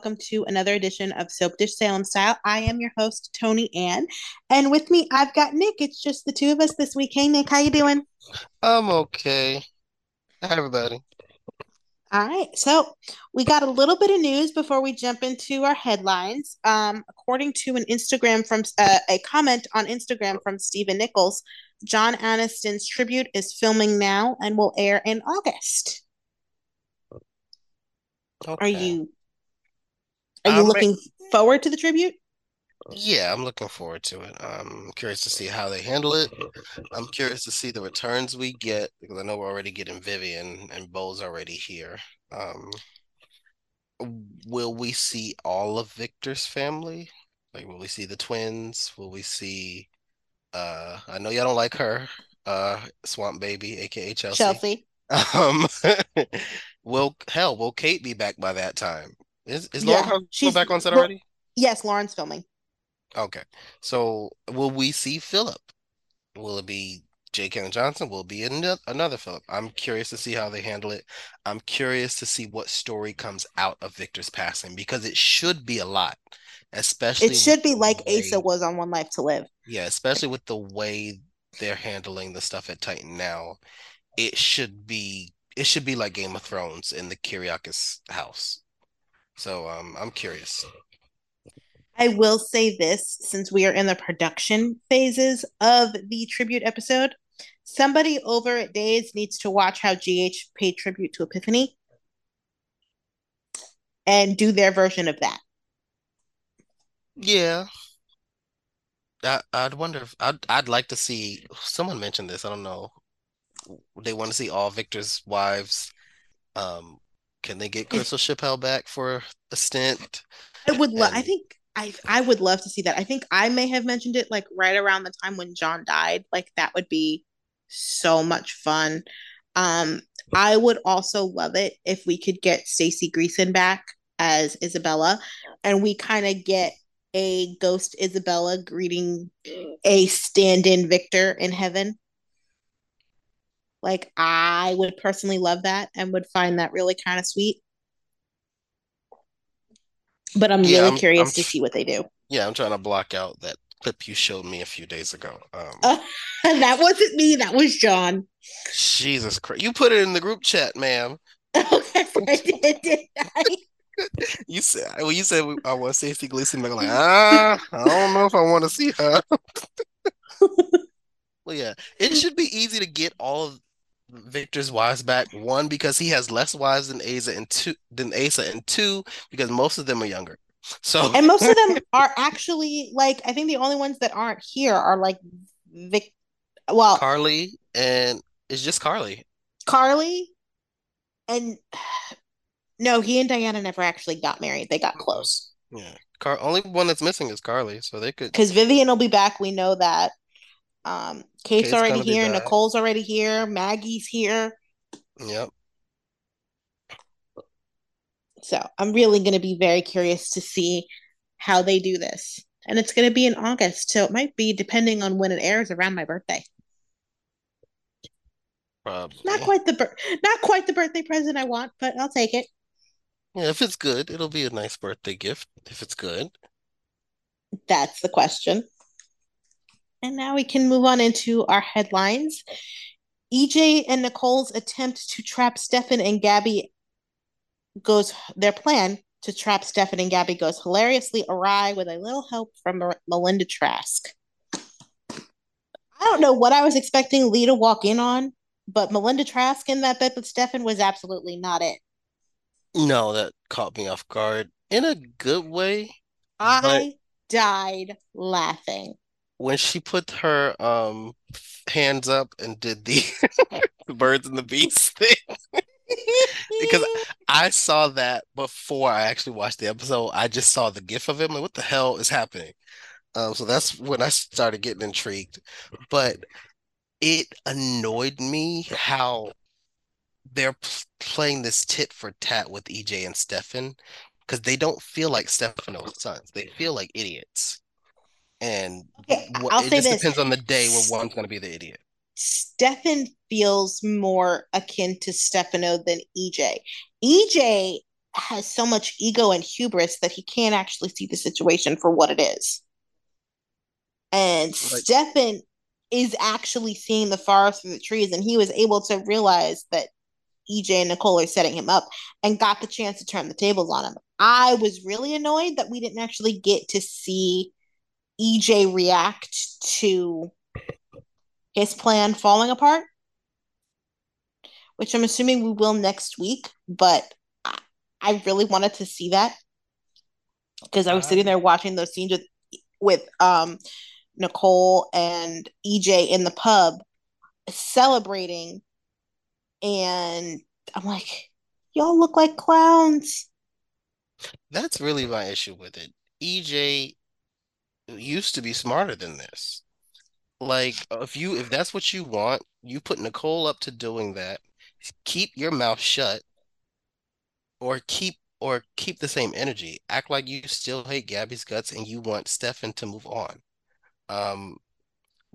Hey, hey, everybody. Welcome to another edition of Soap Dish Salem Style. I am your host, Toni Ann. And with me, I've got Nik. It's just the two of us this week. Hey, Nik, how you doing? I'm okay. Hi, everybody. All right. So we got a little bit of news before we jump into our headlines. Um, according to an Instagram from uh, a comment on Instagram from Stephen Nichols, John Aniston's tribute is filming now and will air in August. Are you are you looking forward to the tribute? yeah, I'm looking forward to it. I'm curious to see how they handle it. I'm curious to see the returns we get because I know we're already getting Vivian and Bo's already here. Um, will we see all of Victor's family? Like, will we see the twins? Will we see uh I know y'all don't like her, uh Swamp Baby, aka Chelsea. Chelsea. Um, will hell, will Kate be back by that time? Is is Lauren Yeah, Conrad she's back on set well, already? yes, Lauren's filming. Okay. So will we see Philip? Will it be Jay Kenneth Johnson? Will it be another Philip? I'm curious to see how they handle it. I'm curious to see what story comes out of Victor's passing because it should be a lot, especially it should be like Asa was on One Life to Live. yeah, especially with the way they're handling the stuff at Titan now. It should be it should be like Game of Thrones in the Kiriakis house. So um, I'm curious. I will say this since we are in the production phases of the tribute episode. Somebody over at Days needs to watch how GH paid tribute to Epiphany and do their version of that. Yeah, I, I'd wonder if I'd I'd like to see someone mentioned this. I don't know. They want to see all Victor's wives. Um, can they get Crystal Chappell back for a stint? I would love, I And think I I would love to see that. I think I may have mentioned it like right around the time when John died. Like that would be so much fun. Um, I would also love it if we could get Staci Greason back as Isabella, and we kind of get a ghost Isabella greeting a stand-in Victor in heaven. Like I would personally love that and would find that really kind of sweet. But I'm yeah, really I'm I'm curious to see what they do. yeah, I'm trying to block out that clip you showed me a few days ago. Um, Uh, that wasn't me. That was John. Jesus Christ, you put it in the group chat, ma'am. Okay, I did, did I? You said well, you said I want Staci Greason. I'm like, ah, I don't know if I want to see her. Well, yeah, it should be easy to get all of Victor's wives back. One, because he has less wives than Asa, and two than Asa, and two, because most of them are younger. So And most of them are actually like I think the only ones that aren't here are like Vic. Well, Carly and it's just Carly. Carly and no, he and Diana never actually got married. They got close Yeah, Car only one that's missing is Carly, so they could. because Vivian will be back. We know that. Um, Kate's Kate's already here. Nicole's already here. Maggie's here. Yep. So I'm really going to be very curious to see how they do this. And it's going to be in August. So it might be depending on when it airs around my birthday. Probably. Not quite the not quite the birthday present I want, but I'll take it. Yeah, if it's good, it'll be a nice birthday gift. If it's good. That's the question. And now we can move on into our headlines. EJ and Nicole's attempt to trap Stefan and Gabby goes their plan to trap Stefan and Gabby goes hilariously awry with a little help from Melinda Trask. I don't know what I was expecting Lee to walk in on, but Melinda Trask in that bed with Stefan was absolutely not it. No, that caught me off guard in a good way, but I died laughing. When she put her um hands up and did the birds and the bees thing, because I saw that before I actually watched the episode. I just saw the gif of him. Like, what the hell is happening? Um, so that's when I started getting intrigued. But it annoyed me how they're playing this tit for tat with EJ and Stefan because they don't feel like Stefano's sons. They feel like idiots. And okay, what it just this. depends on the day where one's going to be the idiot. Stefan feels more akin to Stefano than EJ. EJ has so much ego and hubris that he can't actually see the situation for what it is. And like, Stefan is actually seeing the forest through the trees, and he was able to realize that EJ and Nicole are setting him up and got the chance to turn the tables on him. I was really annoyed that we didn't actually get to see EJ react to his plan falling apart, which I'm assuming we will next week, but I really wanted to see that because I was sitting there watching those scenes with with um Nicole and EJ in the pub celebrating and I'm like y'all look like clowns. That's really my issue with it. EJ used to be smarter than this. Like if you if that's what you want, you put Nicole up to doing that. Keep your mouth shut or keep or keep the same energy. Act like you still hate Gabby's guts and you want Stefan to move on. Um,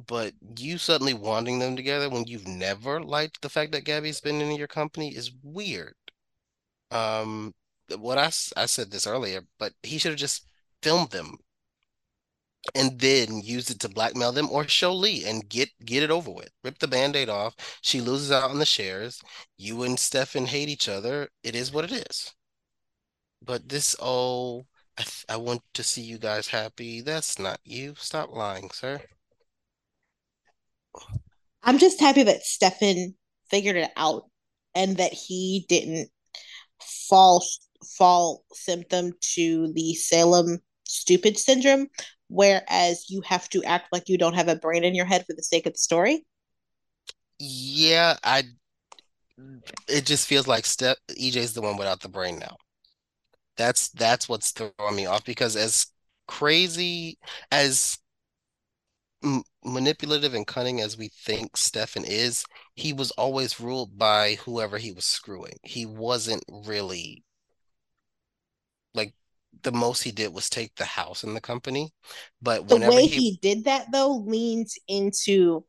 but you suddenly wanting them together when you've never liked the fact that Gabby's been in your company is weird. Um, what I, I said this earlier, but he should have just filmed them and then use it to blackmail them or show Lee and get get it over with. Rip the band-aid off. She loses out on the shares. You and Stefan hate each other. It is what it is. But this oh I, th- I want to see you guys happy. That's not you. Stop lying, sir. I'm just happy that Stefan figured it out and that he didn't fall fall symptom to the Salem stupid syndrome whereas you have to act like you don't have a brain in your head for the sake of the story. Yeah, I. It just feels like Step EJ's the one without the brain now. That's that's what's throwing me off because as crazy as m- manipulative and cunning as we think Stefan is, he was always ruled by whoever he was screwing. He wasn't really like the most he did was take the house in the company. But the way he, he did that though leans into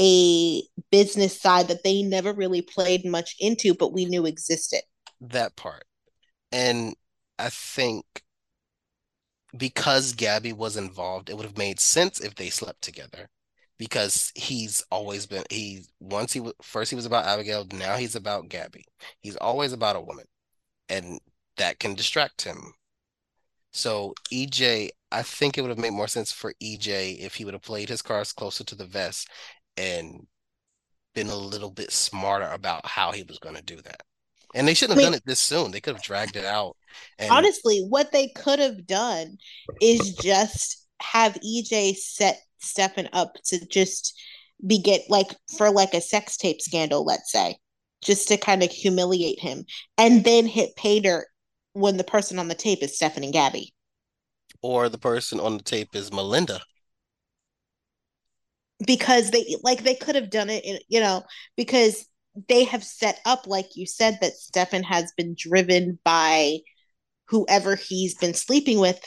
a business side that they never really played much into, but we knew existed. That part. And I think because Gabby was involved, it would have made sense if they slept together. Because he's always been he once he was first he was about Abigail, now he's about Gabby. He's always about a woman. And that can distract him so EJ, I think it would have made more sense for EJ if he would have played his cards closer to the vest and been a little bit smarter about how he was going to do that. And they shouldn't have I mean, done it this soon. They could have dragged it out. And... Honestly, what they could have done is just have EJ set Stefan up to just be get like for like a sex tape scandal, let's say, just to kind of humiliate him, and then hit pay dirt when the person on the tape is Stephanie and Gabby. Or the person on the tape is Melinda. Because they like they could have done it, in, you know, because they have set up, like you said, that Stefan has been driven by whoever he's been sleeping with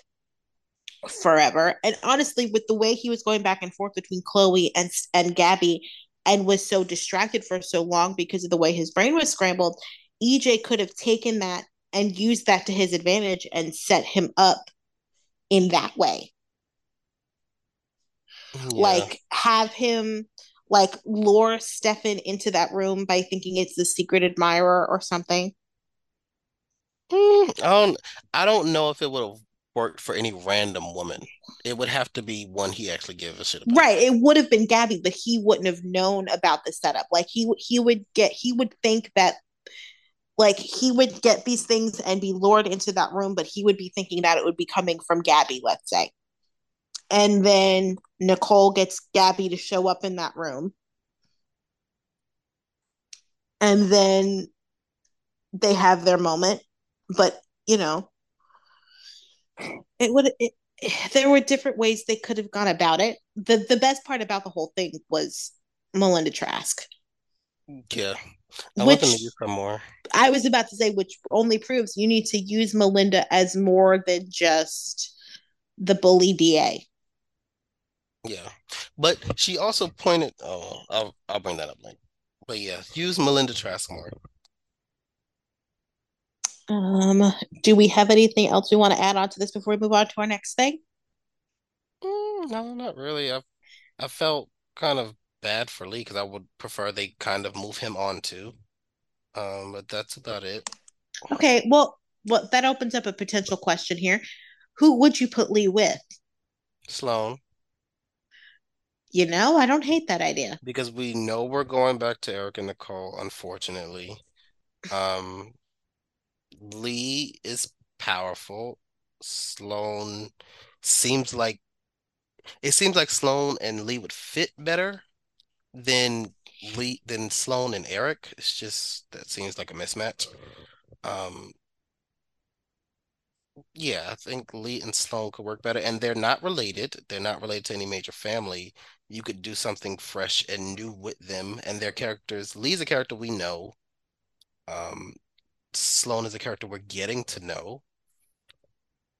forever. And honestly, with the way he was going back and forth between Chloe and and Gabby, and was so distracted for so long because of the way his brain was scrambled, EJ could have taken that and use that to his advantage and set him up in that way. Yeah. Like have him like lure Stefan into that room by thinking it's the secret admirer or something. Mm, I don't I don't know if it would have worked for any random woman. It would have to be one he actually gave a shit about. Right. It would have been Gabby, but he wouldn't have known about the setup. Like he he would get he would think that like he would get these things and be lured into that room, but he would be thinking that it would be coming from Gabby, let's say. And then Nicole gets Gabby to show up in that room. And then they have their moment. But, you know, it would it, there were different ways they could have gone about it. The the best part about the whole thing was Melinda Trask. Yeah. I which, want them to use her more. I was about to say, which only proves you need to use Melinda as more than just the bully DA. Yeah, but she also pointed. Oh, I'll I'll bring that up later. But yeah, use Melinda Trask more. Um, do we have anything else we want to add on to this before we move on to our next thing? Mm, no, not really. I I felt kind of bad for Lee because I would prefer they kind of move him on too. Um, but that's about it. Okay, well, well, that opens up a potential question here. Who would you put Lee with? Sloan, You know, I don't hate that idea. because we know we're going back to Eric and Nicole, unfortunately. Um, Lee is powerful. Sloan seems like it seems like Sloan and Lee would fit better than Lee than Sloan and Eric. It's just that seems like a mismatch. Um, yeah, I think Lee and Sloan could work better, and they're not related. They're not related to any major family. You could do something fresh and new with them and their characters. Lee's a character we know. Um, Sloan is a character we're getting to know.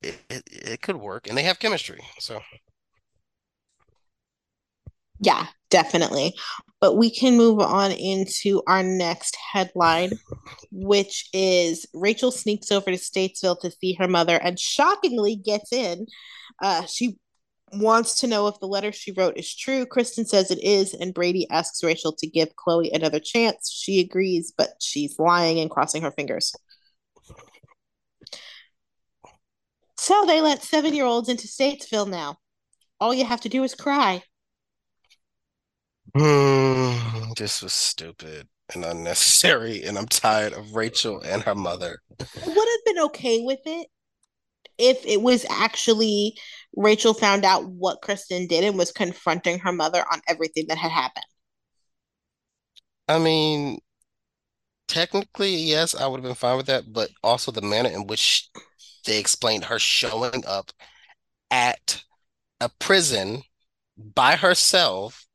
It, it it could work, and they have chemistry. So Yeah, definitely. But we can move on into our next headline, which is Rachel sneaks over to Statesville to see her mother and shockingly gets in. Uh, she wants to know if the letter she wrote is true. Kristen says it is, and Brady asks Rachel to give Chloe another chance. She agrees, but she's lying and crossing her fingers. So they let seven year olds into Statesville now. All you have to do is cry. This was stupid and unnecessary, and I'm tired of Rachel and her mother. I would have been okay with it if it was actually Rachel found out what Kristen did and was confronting her mother on everything that had happened. I mean, technically, yes, I would have been fine with that, but also the manner in which they explained her showing up at a prison by herself,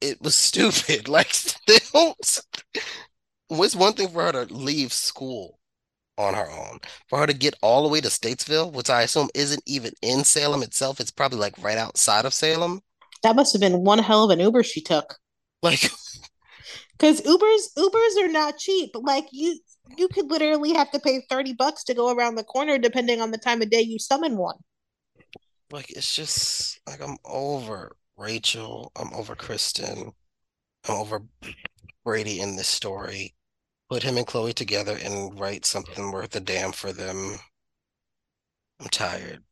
it was stupid. Like, they don't, it's one thing for her to leave school on her own. For her to get all the way to Statesville, which I assume isn't even in Salem itself, it's probably like right outside of Salem. That must have been one hell of an Uber she took. Like, Because Ubers Ubers are not cheap. Like you you could literally have to pay 30 bucks to go around the corner depending on the time of day you summon one. like it's just like I'm over Rachel, I'm over Kristen, I'm over Brady in this story. Put him and Chloe together and write something worth a damn for them. I'm tired.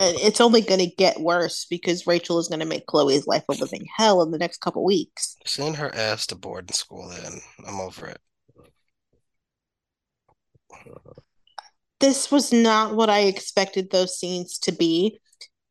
It's only going to get worse because Rachel is going to make Chloe's life a living hell in the next couple weeks. Send her ass to boarding school then. I'm over it. This was not what I expected those scenes to be.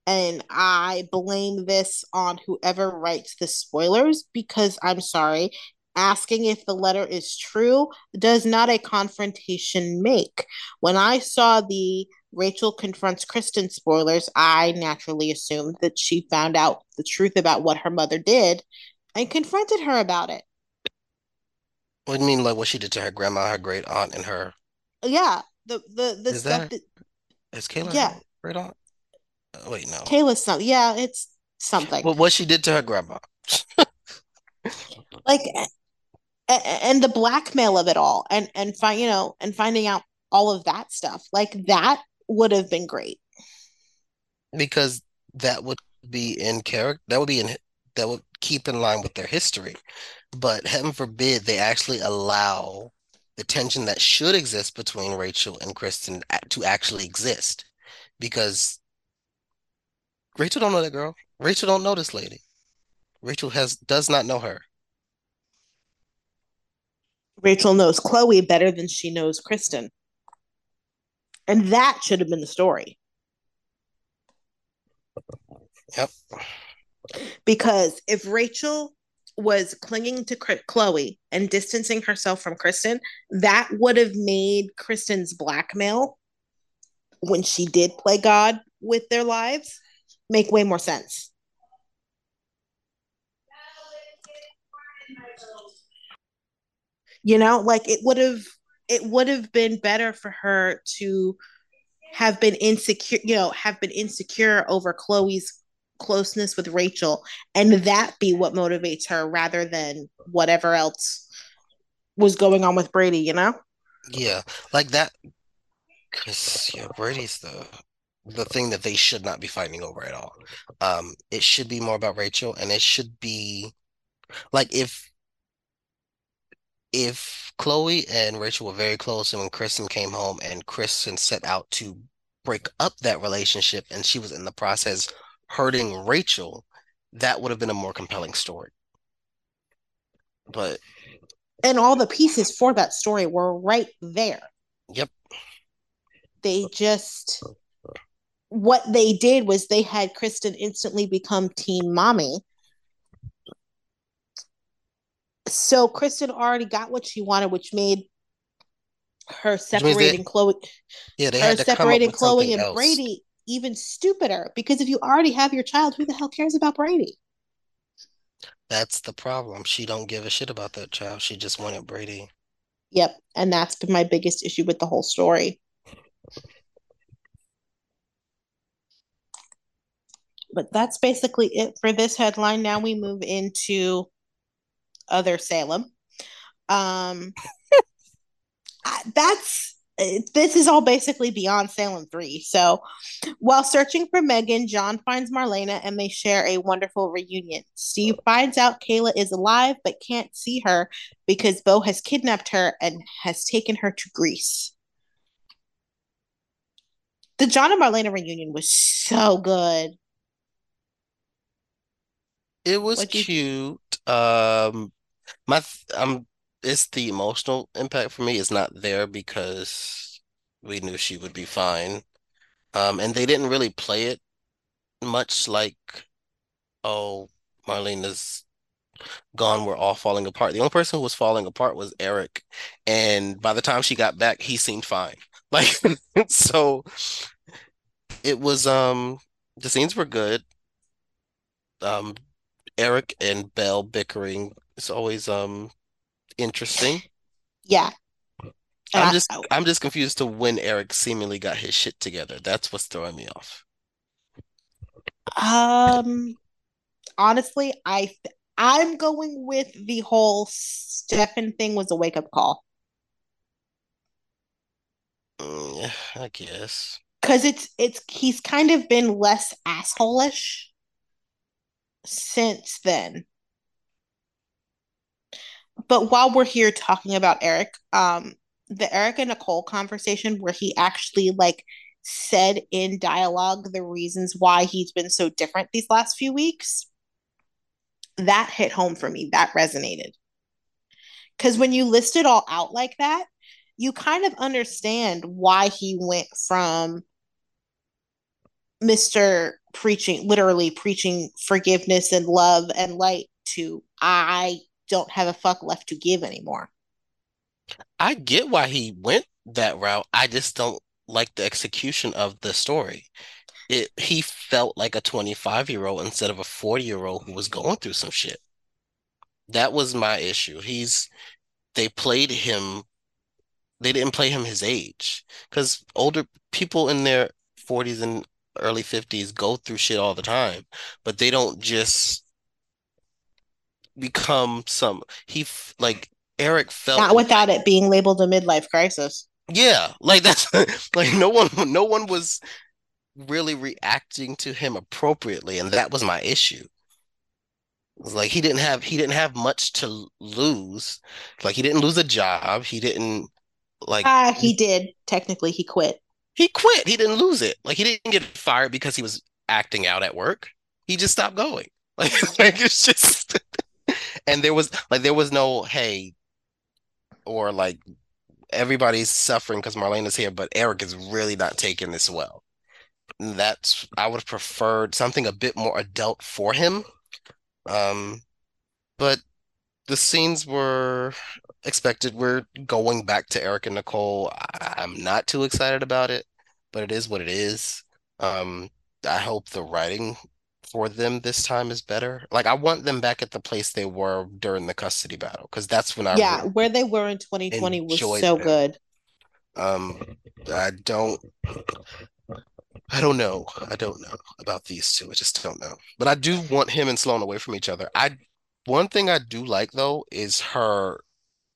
And I blame this on whoever writes the spoilers because I'm sorry, asking if the letter is true does not a confrontation make. When I saw the Rachel confronts Kristen spoilers, I naturally assumed that she found out the truth about what her mother did and confronted her about it. What do you mean, like what she did to her grandma, her great aunt, and her? Yeah, the the the Is stuff that that is Kayla yeah, great aunt? Oh, wait, no. Kayla's some yeah, it's something. But what she did to her grandma? Like and the blackmail of it all and and find you know and finding out all of that stuff. Like that would have been great. Because that would be in character. That would be in that would keep in line with their history. But heaven forbid they actually allow the tension that should exist between Rachel and Kristen to actually exist. Because Rachel don't know that girl. Rachel don't know this lady. Rachel has does not know her. Rachel knows Chloe better than she knows Kristen. And that should have been the story. Yep. Because if Rachel was clinging to Chloe and distancing herself from Kristen, that would have made Kristen's blackmail when she did play God with their lives make way more sense. You know, like it would have it would have been better for her to have been insecure, you know, have been insecure over Chloe's closeness with Rachel and that be what motivates her rather than whatever else was going on with Brady, you know? Yeah, like that. Because yeah, Brady's the the thing that they should not be fighting over at all. Um, it should be more about Rachel, and it should be like if if Chloe and Rachel were very close, and when Kristen came home and Kristen set out to break up that relationship, and she was in the process hurting Rachel, that would have been a more compelling story. But and all the pieces for that story were right there. Yep. They just what they did was they had Kristen instantly become teen mommy. So Kristen already got what she wanted, which made her separating they, Chloe. Yeah, they her separating Chloe and else. Brady even stupider because if you already have your child, who the hell cares about Brady? That's the problem. She don't give a shit about that child. She just wanted Brady. Yep, and that's been my biggest issue with the whole story. But that's basically it for this headline. Now we move into other Salem. Um that's this is all basically beyond Salem 3. So, while searching for Megan, John finds Marlena and they share a wonderful reunion. Steve finds out Kayla is alive but can't see her because Bo has kidnapped her and has taken her to Greece. The John and Marlena reunion was so good. It was cute. Um my I'm it's the emotional impact for me is not there because we knew she would be fine. Um, and they didn't really play it much like, oh, Marlena's gone, we're all falling apart. The only person who was falling apart was Eric. And by the time she got back, he seemed fine. Like, so it was, um, the scenes were good. Um, Eric and Belle bickering is always, um, interesting. Yeah. I'm just I'm just confused to when Eric seemingly got his shit together. That's what's throwing me off. Um honestly, I I'm going with the whole Stefan thing was a wake up call. Mm, I guess. Cause it's it's he's kind of been less assholish since then but while we're here talking about Eric, um, the Eric and Nicole conversation where he actually like said in dialogue the reasons why he's been so different these last few weeks, that hit home for me. That resonated. Because when you list it all out like that, you kind of understand why he went from Mr. preaching, literally preaching forgiveness and love and light to I don't have a fuck left to give anymore. I get why he went that route. I just don't like the execution of the story. It he felt like a 25 year old instead of a 40 year old who was going through some shit. That was my issue. He's they played him they didn't play him his age because older people in their 40s and early 50s go through shit all the time, but they don't just become some he like Eric felt not without it being labeled a midlife crisis. Yeah, like that's like no one no one was really reacting to him appropriately and that was my issue. It was like he didn't have he didn't have much to lose. Like he didn't lose a job, he didn't like uh, he did technically he quit. He quit. He didn't lose it. Like he didn't get fired because he was acting out at work. He just stopped going. Like, like it's just and there was like there was no hey or like everybody's suffering because Marlena's here, but Eric is really not taking this well. That's I would have preferred something a bit more adult for him. Um, but the scenes were expected. We're going back to Eric and Nicole. I, I'm not too excited about it, but it is what it is. Um, I hope the writing for them this time is better. Like I want them back at the place they were during the custody battle because that's when I yeah really where they were in 2020 was so them. good. Um, I don't. I don't know. I don't know about these two. I just don't know. But I do want him and Sloan away from each other. I one thing I do like though is her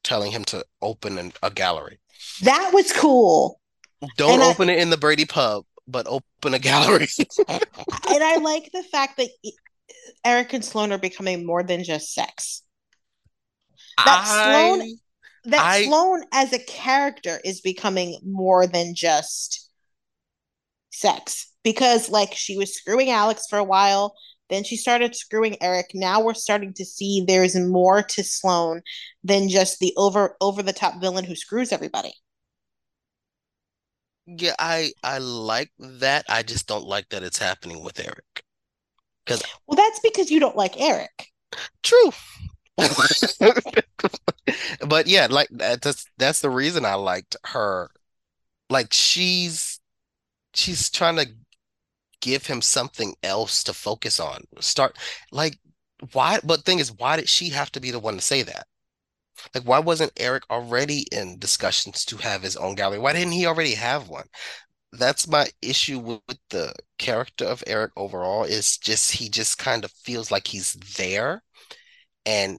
telling him to open an, a gallery. That was cool. Don't and open I, it in the Brady pub, but open a gallery. and I like the fact that Eric and Sloan are becoming more than just sex. That I, Sloan that I, Sloan as a character is becoming more than just sex because like she was screwing Alex for a while, then she started screwing Eric. Now we're starting to see there's more to Sloan than just the over over the top villain who screws everybody. Yeah, I I like that. I just don't like that it's happening with Eric. Cuz Well, that's because you don't like Eric. True. but yeah, like that's that's the reason I liked her. Like she's she's trying to give him something else to focus on. Start like why but thing is why did she have to be the one to say that? Like why wasn't Eric already in discussions to have his own gallery? Why didn't he already have one? That's my issue with, with the character of Eric overall is just he just kind of feels like he's there and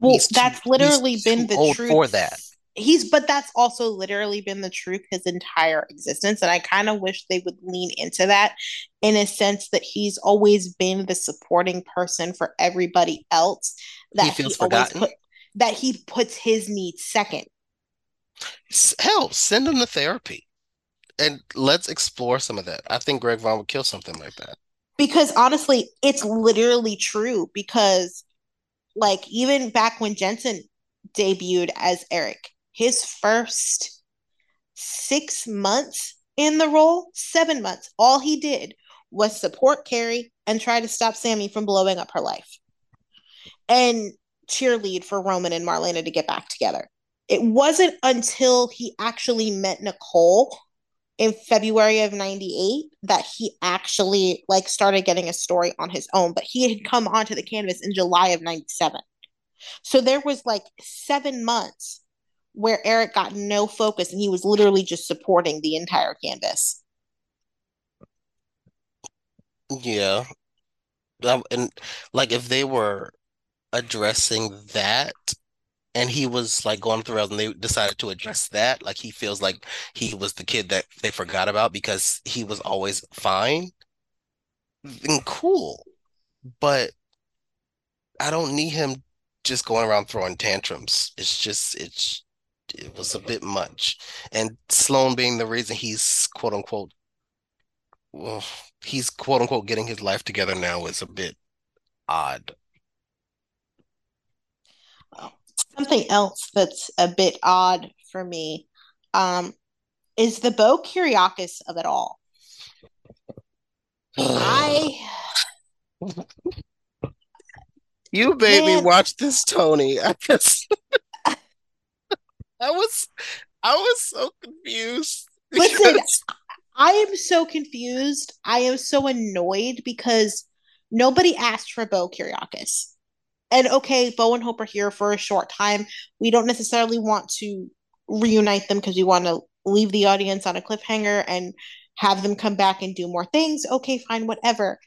well that's too, literally been the truth for that he's but that's also literally been the truth his entire existence and i kind of wish they would lean into that in a sense that he's always been the supporting person for everybody else that he feels he forgotten. put, that he puts his needs second. Hell send him to therapy and let's explore some of that. I think greg Vaughan would kill something like that. Because honestly it's literally true because like even back when jensen debuted as eric his first six months in the role, seven months, all he did was support Carrie and try to stop Sammy from blowing up her life and cheerlead for Roman and Marlena to get back together. It wasn't until he actually met Nicole in February of 98 that he actually like started getting a story on his own, but he had come onto the canvas in July of 97. So there was like 7 months where Eric got no focus and he was literally just supporting the entire canvas. Yeah. And like if they were addressing that and he was like going through and they decided to address that like he feels like he was the kid that they forgot about because he was always fine then cool but i don't need him just going around throwing tantrums it's just it's it was a bit much. And Sloan being the reason he's quote unquote well, he's quote unquote getting his life together now is a bit odd. Something else that's a bit odd for me um, is the Bo Kiriakis of it all. I you made Man. me watch this, Toni. I just I was I was so confused. Listen, I am so confused. I am so annoyed because nobody asked for Bo Kiriakis. And okay, Bo and Hope are here for a short time. We don't necessarily want to reunite them because we want to leave the audience on a cliffhanger and have them come back and do more things. Okay, fine, whatever.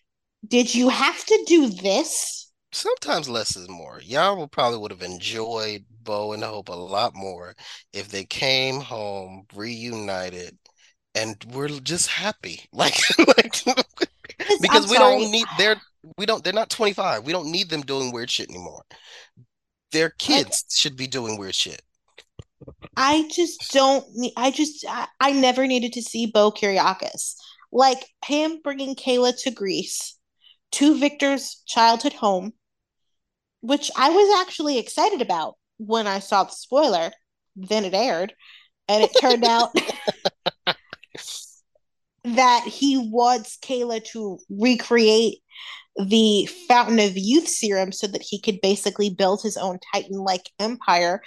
Did you have to do this? sometimes less is more. Y'all probably would have enjoyed Bo and Hope a lot more if they came home reunited and we're just happy. Like, like because we don't need they're we don't they're not 25. We don't need them doing weird shit anymore. Their kids should be doing weird shit. I just don't need I just I, I never needed to see Bo Kiriakis. Like him bringing Kayla to Greece to Victor's childhood home which I was actually excited about when I saw the spoiler. Then it aired, and it turned out that he wants Kayla to recreate the Fountain of Youth serum so that he could basically build his own Titan like empire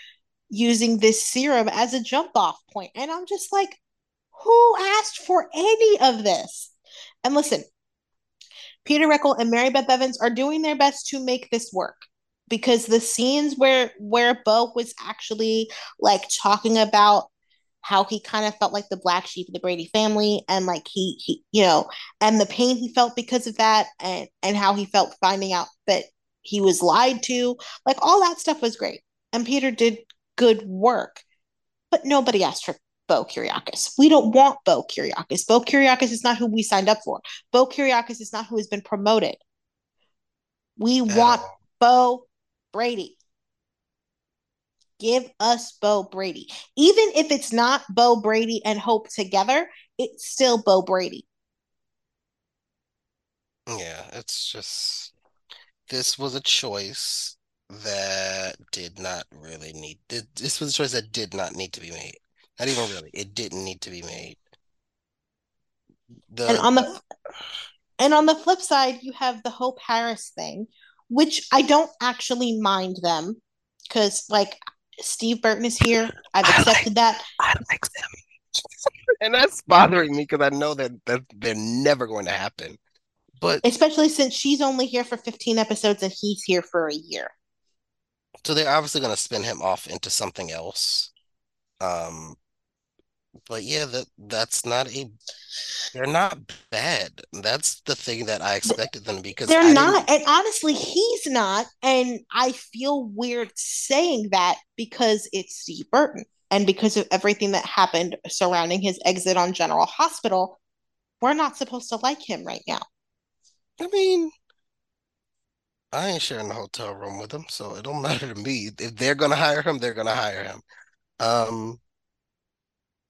using this serum as a jump off point. And I'm just like, who asked for any of this? And listen, Peter Reckell and Mary Beth Evans are doing their best to make this work because the scenes where where Bo was actually like talking about how he kind of felt like the black sheep of the Brady family and like he he you know and the pain he felt because of that and and how he felt finding out that he was lied to like all that stuff was great and Peter did good work but nobody asked for Bo Kiriakis. We don't want Bo Kiriakis. Bo Kiriakis is not who we signed up for. Bo Kiriakis is not who has been promoted. We want. Bo Brady. Give us Bo Brady. Even if it's not Bo Brady and Hope together, it's still Bo Brady. Yeah, it's just this was a choice that did not really need this was a choice that did not need to be made. Not even really. It didn't need to be made. The, and on the and on the flip side, you have the Hope Harris thing, which I don't actually mind them because like Steve Burton is here. I've accepted like, that. I like them. and that's bothering me because I know that, that they're never going to happen. But especially since she's only here for 15 episodes and he's here for a year. So they're obviously going to spin him off into something else. Um, but yeah, that that's not a. They're not bad. That's the thing that I expected them because they're I not. Didn't... And honestly, he's not. And I feel weird saying that because it's Steve Burton and because of everything that happened surrounding his exit on General Hospital. We're not supposed to like him right now. I mean, I ain't sharing the hotel room with him, so it don't matter to me. If they're gonna hire him, they're gonna hire him. Um,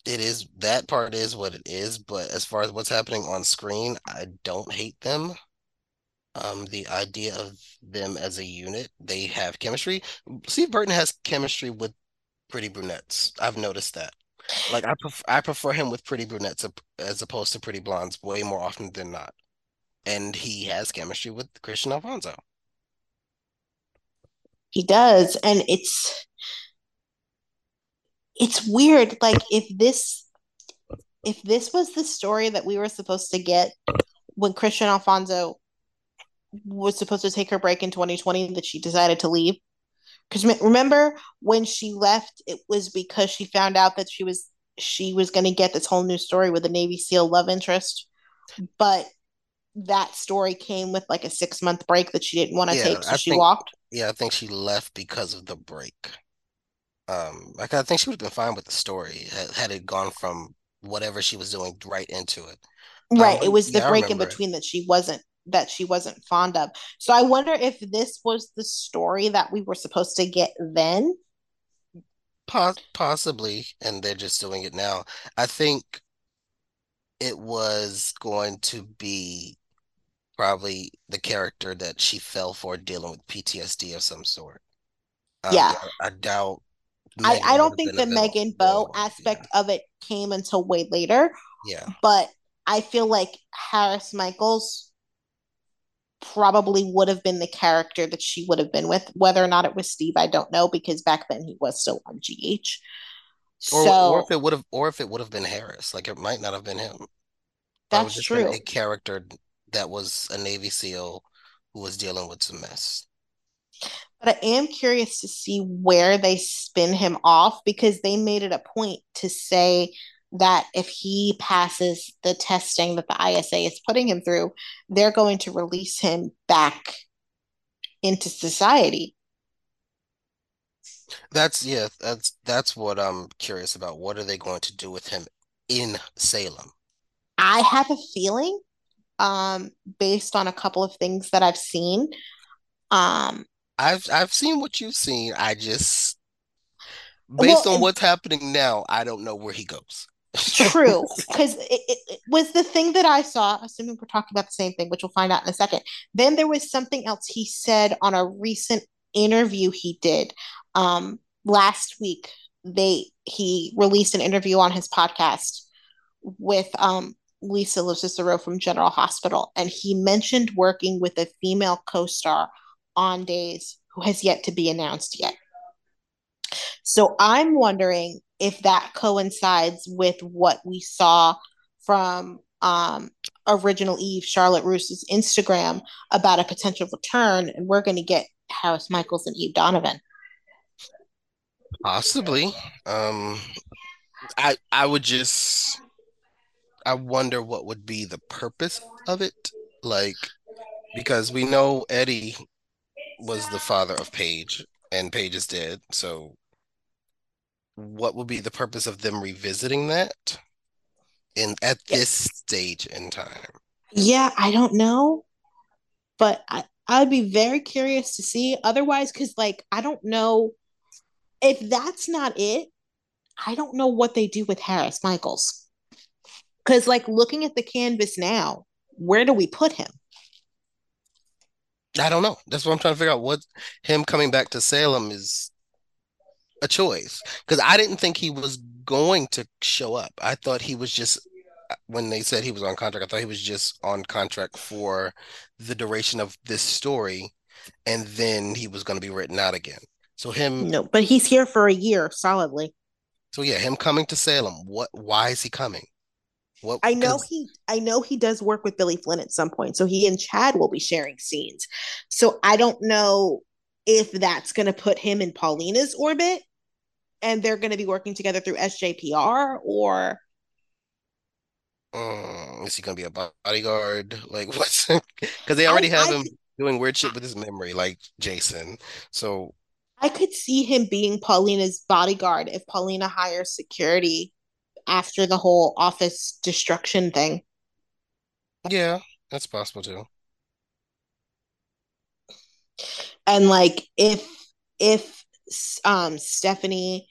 it is that part is what it is, but as far as what's happening on screen, I don't hate them. Um, the idea of them as a unit, they have chemistry. Steve Burton has chemistry with pretty brunettes. I've noticed that. Like I I prefer him with pretty brunettes as opposed to pretty blondes way more often than not. And he has chemistry with Kristian Alfonso. He does, and it's it's weird. Like if this if this was the story that we were supposed to get when Kristian Alfonso was supposed to take her break in 2020 that she decided to leave. Because remember when she left, it was because she found out that she was she was going to get this whole new story with a Navy SEAL love interest, but that story came with like a six month break that she didn't want to yeah, take, so I she think, walked. Yeah, I think she left because of the break. Um, like I think she would have been fine with the story had, had it gone from whatever she was doing right into it. Right, um, it was the yeah, break in between that she wasn't that she wasn't fond of. So I wonder if this was the story that we were supposed to get then. possibly, and they're just doing it now. I think it was going to be probably the character that she fell for dealing with PTSD of some sort. Um, yeah. I, I doubt. I, I don't think the Megan Bo aspect yeah. of it came until way later. Yeah. But I feel like Harris Michaels probably would have been the character that she would have been with. Whether or not it was Steve, I don't know because back then he was still on GH. Or, so, or if it would have, or if it would have been Harris, like it might not have been him. That's true. A character that was a Navy SEAL who was dealing with some mess. But I am curious to see where they spin him off because they made it a point to say that if he passes the testing that the ISA is putting him through, they're going to release him back into society. That's yeah, that's that's what I'm curious about. What are they going to do with him in Salem? I have a feeling um, based on a couple of things that I've seen. Um, I've I've seen what you've seen. I just based well, on what's happening now, I don't know where he goes. True, because it, it, it, was the thing that I saw. Assuming we're talking about the same thing, which we'll find out in a second. Then there was something else he said on a recent interview he did um, last week. They he released an interview on his podcast with um, Lisa LoCicero from General Hospital, and he mentioned working with a female co-star on days who has yet to be announced yet. So I'm wondering if that coincides with what we saw from um, original Eve Charlotte Ross's Instagram about a potential return, and we're going to get Harris Michaels and Eve Donovan. Possibly. Um, I I would just I wonder what would be the purpose of it. Like, because we know Eddie was the father of Paige, and Paige is dead. So, what would be the purpose of them revisiting that in at Yeah, this stage in time? yeah I don't know, but I I'd be very curious to see. Otherwise, because like I don't know if that's not it. I don't know what they do with Harris Michaels. Because like looking at the canvas now, where do we put him? I don't know. That's what I'm trying to figure out. What him coming back to Salem is a choice because I didn't think he was going to show up. I thought he was just when they said he was on contract, I thought he was just on contract for the duration of this story, and then he was going to be written out again. So him, No, but he's here for a year solidly. so yeah, him coming to Salem. What? Why is he coming? What? I know Because he I know he does work with Billy Flynn at some point. So he and Chad will be sharing scenes. So I don't know if that's going to put him in Paulina's orbit and they're going to be working together through SJPR or um, is he going to be a bodyguard? Like what's? Because they I already have I him doing weird shit with his memory, like Jason. So I could see him being Paulina's bodyguard if Paulina hires security after the whole office destruction thing. yeah, that's possible too. And like if if um Stephanie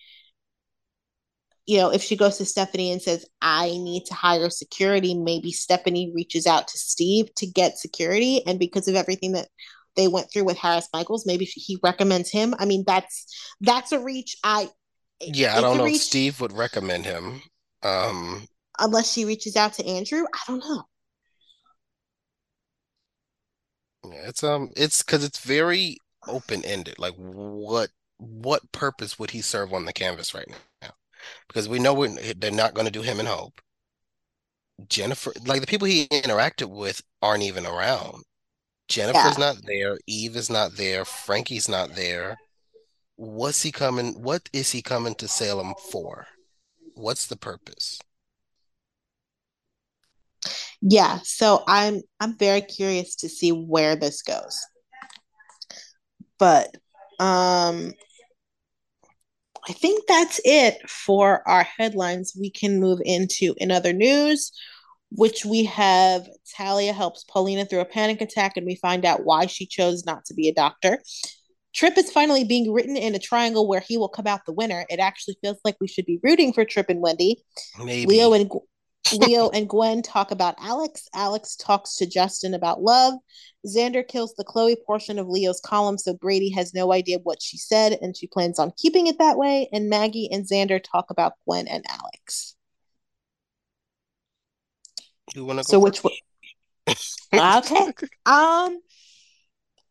you know, if she goes to Stephanie and says, I need to hire security, maybe Stephanie reaches out to Steve to get security. And because of everything that they went through with Harris Michaels, maybe he recommends him. I mean, that's that's a reach. I Yeah, I don't know if Steve would recommend him. Um, unless she reaches out to Andrew. I don't know. Yeah, it's um it's because it's very open-ended. Like what what purpose would he serve on the canvas right now? Because we know they're not going to do him and Hope. Jennifer, like the people he interacted with aren't even around. Yeah. Jennifer's not there. Eve is not there. Frankie's not there. What's he coming? What is he coming to Salem for? What's the purpose? Yeah. So I'm I'm very curious to see where this goes. But um I think that's it for our headlines. We can move into in other news, which we have Talia helps Paulina through a panic attack, and we find out why she chose not to be a doctor. Trip is finally being written in a triangle where he will come out the winner. It actually feels like we should be rooting for Trip and Wendy. Maybe. Leo and Leo and Gwen talk about Alex. Alex talks to Justin about love. Xander kills the Chloe portion of Leo's column, so Brady has no idea what she said, and she plans on keeping it that way. And Maggie and Xander talk about Gwen and Alex. You want to go So which first? okay. Um,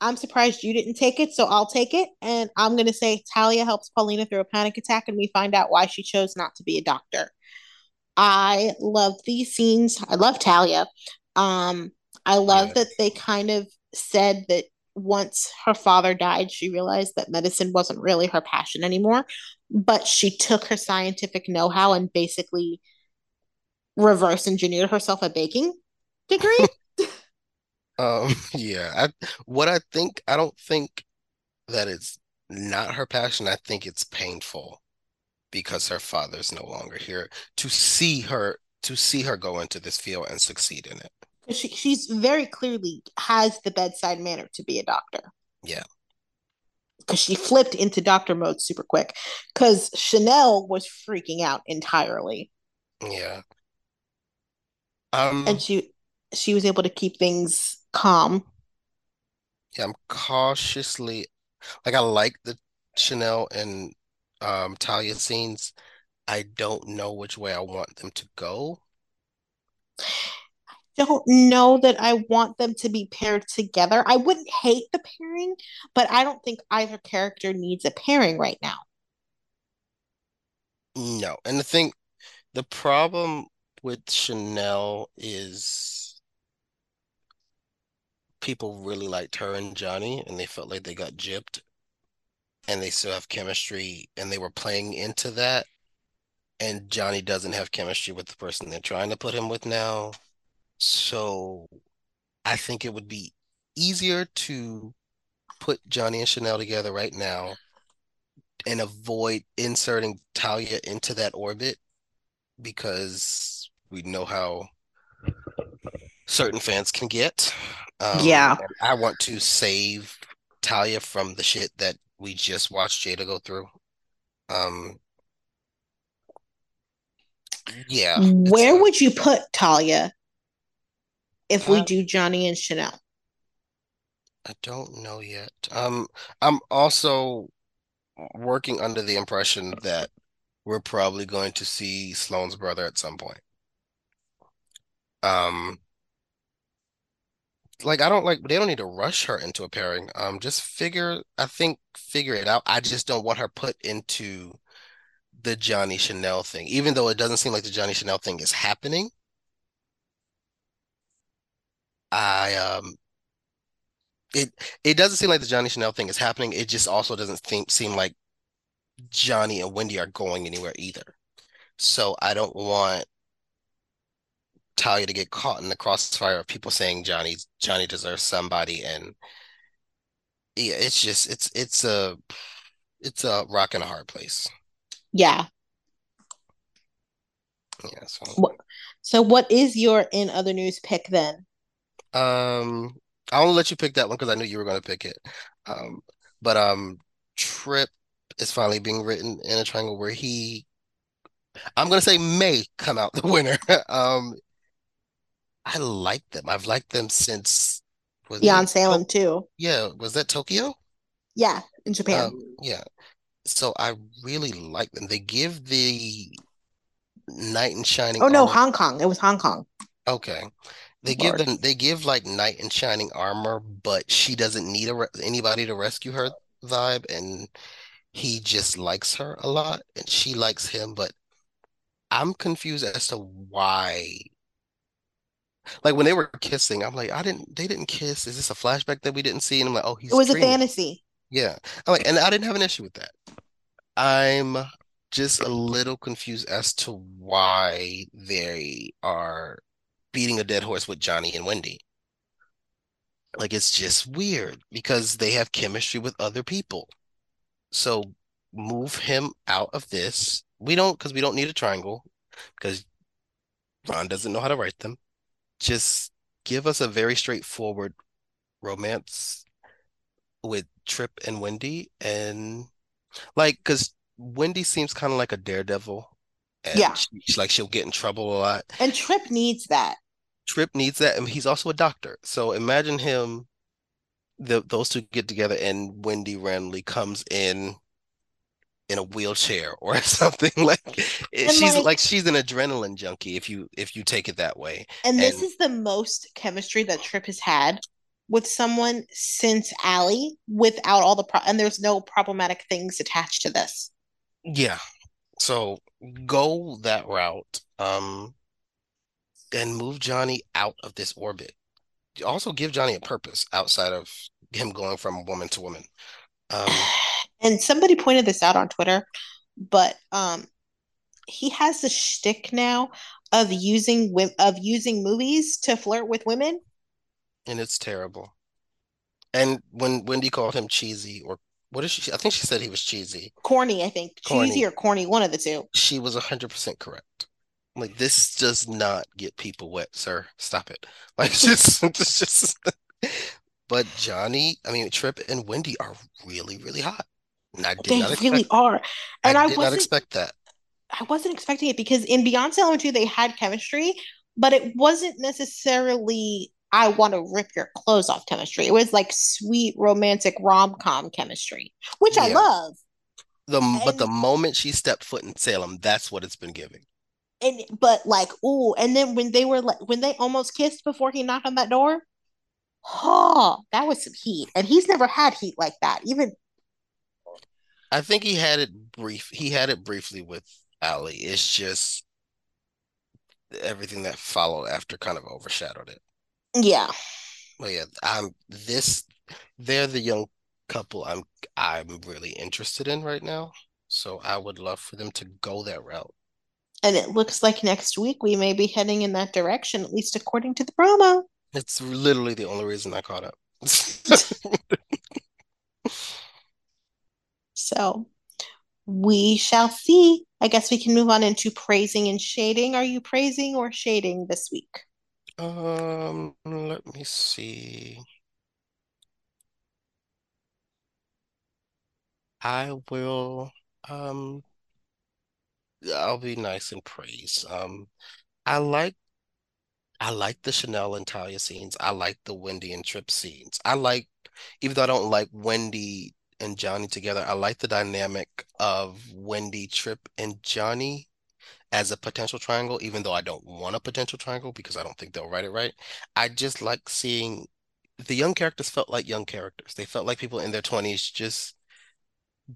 I'm surprised you didn't take it, so I'll take it. And I'm gonna say Talia helps Paulina through a panic attack, and we find out why she chose not to be a doctor. I love these scenes. I love Talia. Um, I love Yeah. that they kind of said that once her father died, she realized that medicine wasn't really her passion anymore. But she took her scientific know how and basically reverse engineered herself a baking degree. Um, yeah. I what I think, I don't think that it's not her passion. I think it's painful because her father's no longer here to see her to see her go into this field and succeed in it. She, she's very clearly has the bedside manner to be a doctor Yeah. because she flipped into doctor mode super quick because Chanel was freaking out entirely. Yeah. Um, and she she was able to keep things calm. yeah, I'm cautiously like I like the Chanel and um Talia scenes. I don't know which way I want them to go. I don't know that I want them to be paired together. I wouldn't hate the pairing, but I don't think either character needs a pairing right now. No. And the thing, the problem with Chanel is people really liked her and Johnny, and they felt like they got gypped, and they still have chemistry, and they were playing into that. And Johnny doesn't have chemistry with the person they're trying to put him with now. So I think it would be easier to put Johnny and Chanel together right now and avoid inserting Talia into that orbit because we know how certain fans can get. Um, yeah. I want to save Talia from the shit that we just watched Jada go through. Um, yeah. Where would you put Talia if we uh, do Johnny and Chanel? I don't know yet. Um, I'm also working under the impression that we're probably going to see Sloan's brother at some point. Um, like I don't like they don't need to rush her into a pairing. Um, just figure I think figure it out. I just don't want her put into the Johnny Chanel thing, even though it doesn't seem like the Johnny Chanel thing is happening. I um it it doesn't seem like the Johnny Chanel thing is happening. It just also doesn't seem seem like Johnny and Wendy are going anywhere either. So I don't want Talia to get caught in the crossfire of people saying Johnny Johnny deserves somebody and yeah, it's just it's it's a it's a rock and a hard place. Yeah. Yeah. So. so what is your in other news pick then? Um, I won't let you pick that one because I knew you were going to pick it. Um, but um, Trip is finally being written in a triangle where he, I'm going to say may come out the winner. um, I like them. I've liked them since. Was Beyond Salem too. Yeah, was that Tokyo? Yeah, in Japan. Um, yeah, so I really like them. They give the knight and shining. Oh no, armor. Hong Kong. It was Hong Kong. Okay, they Lord. give them. They give like knight and shining armor, but she doesn't need a anybody to rescue her vibe, and he just likes her a lot, and she likes him. But I'm confused as to why. Like when they were kissing, I'm like, I didn't. They didn't kiss. Is this a flashback that we didn't see? And I'm like, oh, he's. It was a fantasy. Yeah. I'm like, and I didn't have an issue with that. I'm just a little confused as to why they are beating a dead horse with Johnny and Wendy. Like it's just weird because they have chemistry with other people. So move him out of this. We don't because we don't need a triangle because Ron doesn't know how to write them. Just give us a very straightforward romance with Trip and Wendy, and like because Wendy seems kind of like a daredevil. And yeah, she's like she'll get in trouble a lot. And Trip needs that. Trip needs that, and he's also a doctor. So imagine him, the those two get together, and Wendy randomly comes in in a wheelchair or something like she's like, like, she's an adrenaline junkie if you if you take it that way and, and this is the most chemistry that trip has had with someone since Allie without all the pro- and there's no problematic things attached to this. Yeah. So go that route. Um and move Johnny out of this orbit. Also give Johnny a purpose outside of him going from woman to woman. Um and somebody pointed this out on Twitter, but um he has the shtick now of using of using movies to flirt with women and it's terrible. And when Wendy called him cheesy, or what is she? I think she said he was cheesy. Corny, I think. Corny. Cheesy or corny, one of the two. She was 100% correct. Like, this does not get people wet, sir. Stop it. Like, just, just. but Johnny, I mean, Trip and Wendy are really, really hot. And I did they really are. And I, I did not expect that. I wasn't expecting it because in Beyond Salem 2, they had chemistry, but it wasn't necessarily I want to rip your clothes off chemistry. It was like sweet romantic rom com chemistry, which yeah. I love. The and, but the moment she stepped foot in Salem, that's what it's been giving. And but like ooh, and then when they were like when they almost kissed before he knocked on that door, oh, that was some heat. And he's never had heat like that. Even I think he had it brief. He had it briefly with Allie. It's just everything that followed after kind of overshadowed it. Yeah. Well, yeah, I'm this. They're the young couple I'm I'm really interested in right now. So I would love for them to go that route. And it looks like next week we may be heading in that direction, at least according to the promo. It's literally the only reason I caught up. so We shall see. I guess we can move on into praising and shading. Are you praising or shading this week? Um, let me see. I will, um, I'll be nice and praise. Um, I like I like the Chanel and Talia scenes. I like the Wendy and Trip scenes. I like, even though I don't like Wendy and Johnny together, I like the dynamic of Wendy, Trip, and Johnny as a potential triangle, even though I don't want a potential triangle because I don't think they'll write it right. I just like seeing the young characters felt like young characters. They felt like people in their 20s just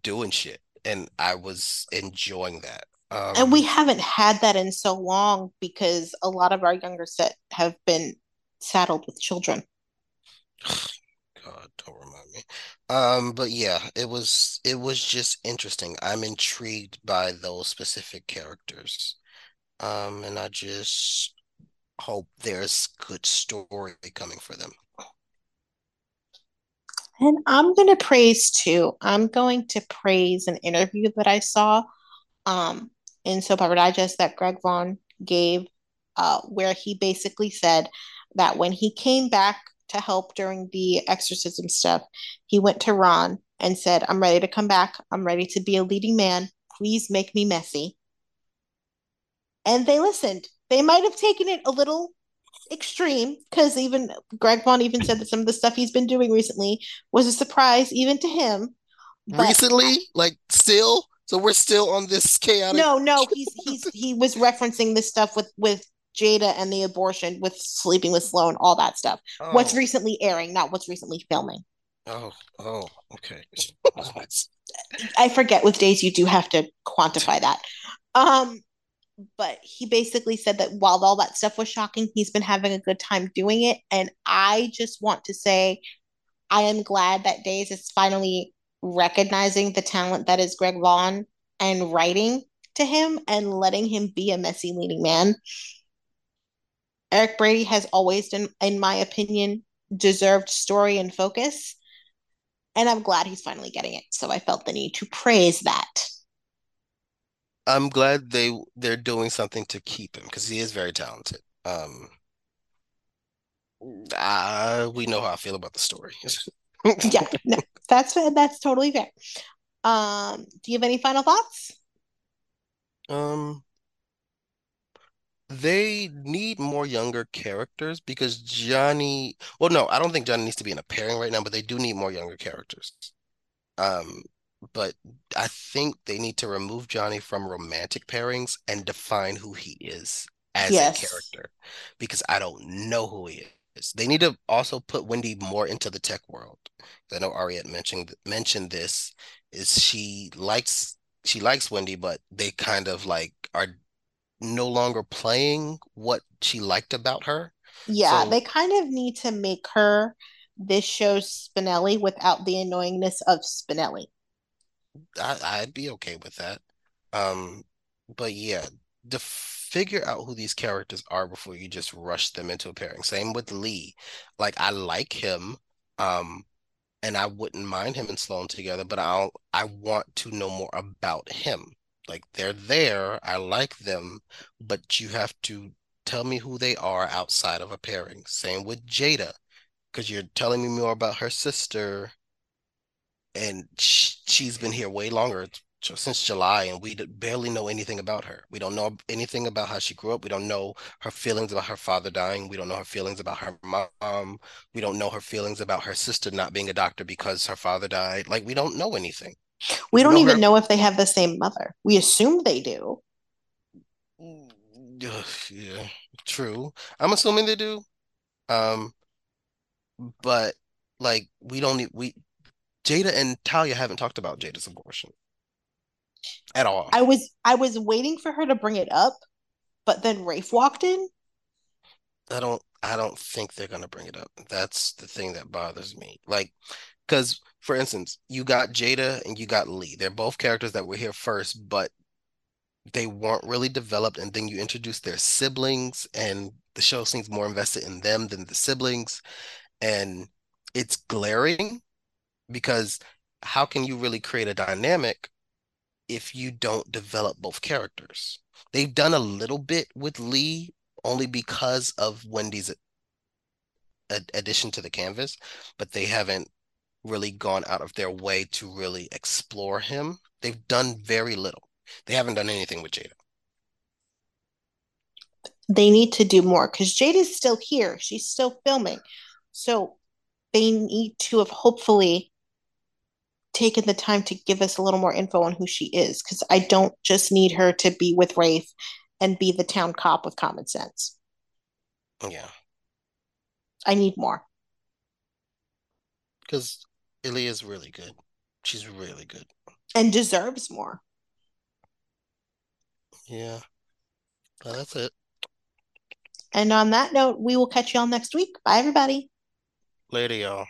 doing shit. And I was enjoying that. And we Um, haven't had that in so long because a lot of our younger set have been saddled with children. God, don't remind me. Um, but yeah, it was it was just interesting. I'm intrigued by those specific characters. Um, and I just hope there's good story coming for them. And I'm going to praise too. I'm going to praise an interview that I saw um, in Soap Opera Digest that Greg Vaughn gave, uh, where he basically said that when he came back to help during the exorcism stuff, he went to Ron and said, I'm ready to come back. I'm ready to be a leading man. Please make me messy. And they listened. They might have taken it a little extreme because even Greg Vaughn even said that some of the stuff he's been doing recently was a surprise even to him. But Recently, like still, so we're still on this chaotic. no, no, he's he's he was referencing this stuff with with Jada and the abortion, with sleeping with Sloan, all that stuff. What's Oh, recently airing, not what's recently filming. oh, oh, okay. I forget with days you do have to quantify that. Um, but he basically said that while all that stuff was shocking, he's been having a good time doing it. And I just want to say I am glad that Days is finally recognizing the talent that is Greg Vaughn and writing to him and letting him be a messy leading man. Eric Brady has always, in, in my opinion, deserved story and focus. And I'm glad he's finally getting it. So I felt the need to praise that. I'm glad they they're doing something to keep him because he is very talented. Um, uh, we know how I feel about the story. Yeah, no, that's that's totally fair. Um, do you have any final thoughts? Um, they need more younger characters because Johnny, well, no, I don't think Johnny needs to be in a pairing right now, but they do need more younger characters. Um, but I think they need to remove Johnny from romantic pairings and define who he is as a character because I don't know who he is. They need to also put Wendy more into the tech world. I know Ariette mentioned mentioned this is she likes she likes Wendy, but they kind of like are no longer playing what she liked about her. Yeah, So they kind of need to make her this show's Spinelli without the annoyingness of Spinelli. I, I'd be okay with that. Um, but yeah, to figure out who these characters are before you just rush them into a pairing. Same with Lee. Like I like him, um, and I wouldn't mind him and Sloan together, but I'll I want to know more about him. Like they're there, I like them, but you have to tell me who they are outside of a pairing. Same with Jada, because you're telling me more about her sister and sh she's been here way longer since July, and we barely know anything about her. We don't know anything about how she grew up. We don't know her feelings about her father dying. We don't know her feelings about her mom. We don't know her feelings about her sister not being a doctor because her father died. Like we don't know anything. We don't know even know if they have the same mother. We assume they do. Yeah, true. I'm assuming they do. Um, but like we don't need we Jada and Talia haven't talked about Jada's abortion at all. I was I was waiting for her to bring it up, but then Rafe walked in. I don't I don't think they're gonna bring it up. That's the thing that bothers me. Like, because for instance, you got Jada and you got Lee. They're both characters that were here first, but they weren't really developed. And then you introduce their siblings, and the show seems more invested in them than the siblings. And it's glaring because how can you really create a dynamic if you don't develop both characters. They've done a little bit with Lee only because of Wendy's addition to the canvas, but they haven't really gone out of their way to really explore him. They've done very little. They haven't done anything with Jada. They need to do more because Jada's still here. She's still filming. So they need to have hopefully taken the time to give us a little more info on who she is because I don't just need her to be with Rafe and be the town cop with common sense. Yeah. I need more. Because Illy is really good. She's really good. And deserves more. Yeah. Well, that's it. And on that note, we will catch you all next week. Bye, everybody. Later, y'all.